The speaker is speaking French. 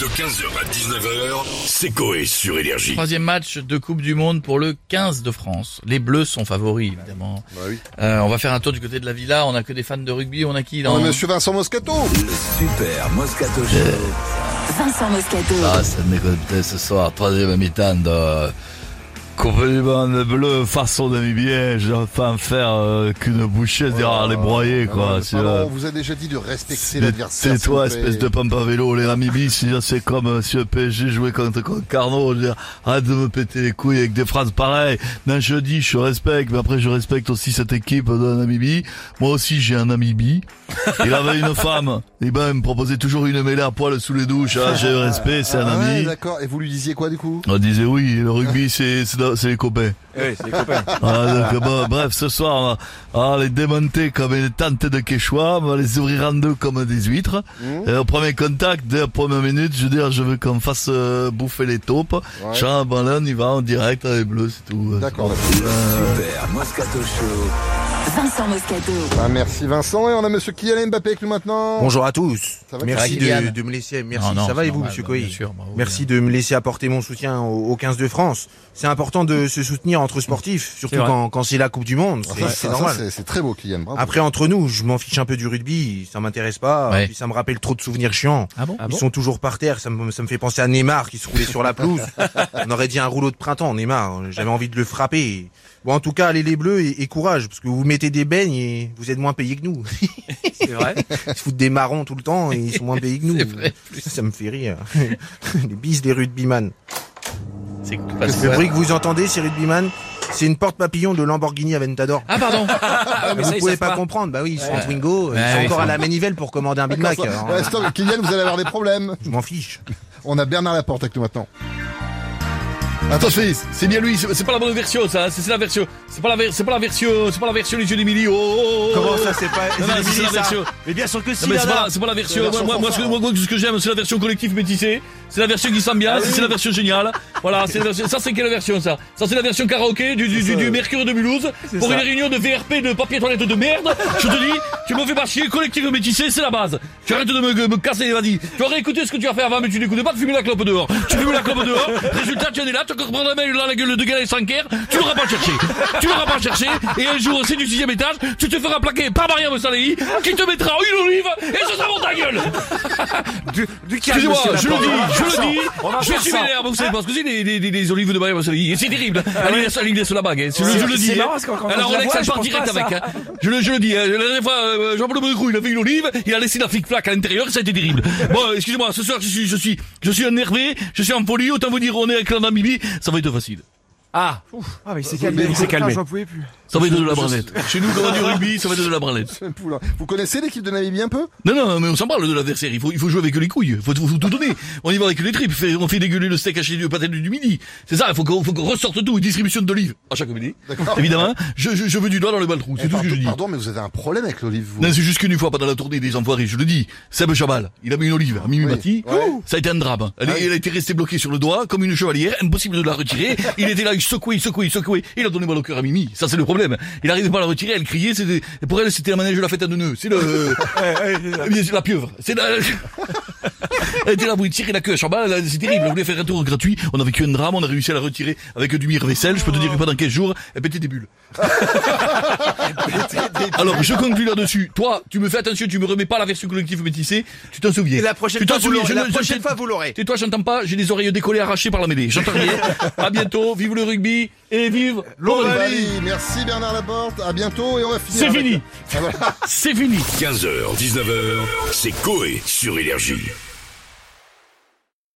De 15h à 19h, c'est Coé sur Énergie. Troisième match de Coupe du Monde pour le 15 de France. Les Bleus sont favoris, évidemment. Euh, on va faire un tour du côté de la villa. On a que des fans de rugby. On a qui dans... Oh, Monsieur Vincent Moscato Super Moscato Show. Vincent Moscato. Ah, ça me dégoûtait ce soir. Troisième mi-temps de Monde bleu façon Namibien. J'ai enfin faire euh, qu'une bouchée derrière les broyés, quoi. C'est, on vous a déjà dit de respecter c'est- l'adversaire. Vous plaît. espèce de pampe à vélo. Les Namibis, c'est c'est comme euh, si le PSG jouait contre, contre Carnot. Je veux dire, arrête de me péter les couilles avec des phrases pareilles. Non, je dis, je respecte, mais après, je respecte aussi cette équipe de Namibie. Moi aussi, j'ai un Namibie. Il avait une femme. Et ben, il me proposait toujours une mêlée à poil sous les douches. Ah, j'ai le respect, c'est un Ah ouais, ami. d'accord. Et vous lui disiez quoi du coup? On disait oui, le rugby, c'est c'est les copains. Oui, c'est les copains. Ah, donc, bon, bref, ce soir, on va, on va les démonter comme une tente de quechua, on va les ouvrir en deux comme des huîtres. Et au premier contact, dès la première minute, je veux dire, je veux qu'on fasse euh, bouffer les taupes. Ouais. Jean Ballon, on y va en direct avec bleu, c'est tout. D'accord, d'accord. Super Moscato Show. Vincent Moscato. Ah, merci Vincent. Et on a Monsieur Kylian Mbappé avec nous maintenant. Bonjour à tous. Ça va, merci de, de me laisser. Merci. Non, non, ça va et vous, Monsieur bah, Coy bien Merci de me laisser apporter mon soutien au, au 15 de France. C'est important de se soutenir entre sportifs, surtout quand, quand c'est la Coupe du Monde. Ah, C'est normal. c'est- très beau Kylian. Bravo. Après entre nous, je m'en fiche un peu du rugby, ça m'intéresse pas, Ouais. puis ça me rappelle trop de souvenirs chiants. Ah bon Ils sont toujours par terre, ça me, ça me fait penser à Neymar qui se roulait sur la pelouse. On aurait dit un rouleau de printemps, Neymar. J'avais envie de le frapper. Bon, en tout cas, allez les bleus et, et courage, parce que vous mettez des beignes et vous êtes moins payés que nous. C'est vrai Ils se foutent des marrons tout le temps et ils sont moins payés que nous. C'est vrai. Ça, ça me fait rire. les bises des rugbyman. C'est Le bruit que vous entendez, c'est rugbyman. C'est une porte papillon de Lamborghini Aventador. Ah, pardon vous pouvez pas, comprendre. Bah oui, ils sont en Twingo. Ils Ouais, sont encore ça- à la manivelle pour commander un Big Mac. Ça- alors, Ouais, stop, Kylian, vous allez avoir des problèmes. je m'en fiche. On a Bernard Laporte avec nous maintenant. Attends, c'est c'est bien lui, c'est pas la bonne version, ça, c'est la version, c'est pas la ver- c'est pas la version, c'est pas la version les yeux d'Emily, oh, oh, oh, Comment ça, c'est pas- Non, non, c'est la version. Mais bien sûr que si, c'est pas, la- c'est pas la version. Moi, version moi, moi, ce que, j'aime, c'est la version collectif métissée. C'est la version qui s'ambiance, c'est la version géniale. Voilà, c'est ça c'est quelle version ça? Ça c'est la version karaoké du, du, du, du Mercure de Mulhouse pour ça. une réunion de VRP de papier toilette de merde. Je te dis, tu me fais pas chier, collectif métissé, c'est la base. Tu arrêtes de me, me casser, vas-y. Tu aurais écouté ce que tu as fait avant, mais tu n'écoutes pas de fumer la clope dehors. Tu fumes la clope dehors. Résultat, tu en es là, tu vas prendre la main dans la gueule de Galen Sanker. Tu l'auras pas cherché. Tu l'auras pas cherché. Et un jour, c'est du sixième étage, tu te feras plaquer par Mariam Saleh qui te mettra une olive et ce sera dans ta gueule. Excusez-moi, je le dis, je le dis, je suis vénère, vous savez pas ce que c'est les, les, les olives de. Et c'est terrible. Laisse, elle lui laisse la bague, hein. je, je le dis. hein. Alors Rolex, elle part direct avec. hein. Je le, je le dis, hein. la dernière fois, euh, Jean-Paul Baudecroux, il a fait une olive, il a laissé la flic flac à l'intérieur, ça a été terrible. Bon, excusez-moi, ce soir, je suis, je suis, je suis énervé, je suis en folie, autant vous dire, on est avec la Namibie, ça va être facile. Ah Ah mais il s'est calmé, il s'est calmé. J'en pouvais plus. Ça va être de la branlette. Chez nous, quand on a du rugby, ça va être de la branlette. Vous connaissez l'équipe de Namibie un peu? Non, non, mais on s'en parle de l'adversaire. Il faut, il faut jouer avec les couilles. Il faut, faut, faut tout donner. On y va avec les tripes. Fait- On fait dégueuler le steak haché du pâté du midi. C'est ça. Il faut qu'on, faut qu'on ressorte tout. Une distribution d'olives à chaque midi. Évidemment. Je, je, je veux du doigt dans le baltrou. C'est Eh, tout ce que je dis. Pardon, mais vous avez un problème avec l'olive, vous. Non, c'est juste qu'une fois pendant la tournée des enfoirés, je le dis. Seb Chabal, il a mis une olive à Mimi Oui. Mati. Ouais. Ça a été un drame. Elle, Ah oui. elle a été restée bloquée sur le doigt comme une chevalière, impossible de la retirer. il était là, il secouait, il secouait, il secouait. Il a donné mal au cœur à Mimi. Ça, c'est le problème. Il arrivait pas à la retirer, elle criait. C'était, pour elle, c'était la manège de la fête à deux nœuds. C'est le, la pieuvre. C'est la, elle était là, vous tirer la queue à c'est terrible. Elle voulait faire un tour gratuit. On a vécu un drame, on a réussi à la retirer avec du mire-vaisselle. Je peux te dire que pendant 15 jours, elle pétait des bulles. Alors, je conclus là-dessus. Toi, tu me fais attention, tu me remets pas la version collective métissée. Tu t'en souviens. Et la prochaine Tu t'en fois, vous je La prochaine fois, vous l'aurez. Tais-toi, j'entends pas, j'ai les oreilles décollées arrachées par la mêlée. J'entends rien. à bientôt, vive le rugby et vive l'Ovalie. Ovalie. Merci Bernard Laporte. À bientôt et on va finir. C'est fini. Ah. C'est fini. 15h, 19h, c'est Coé sur Énergie.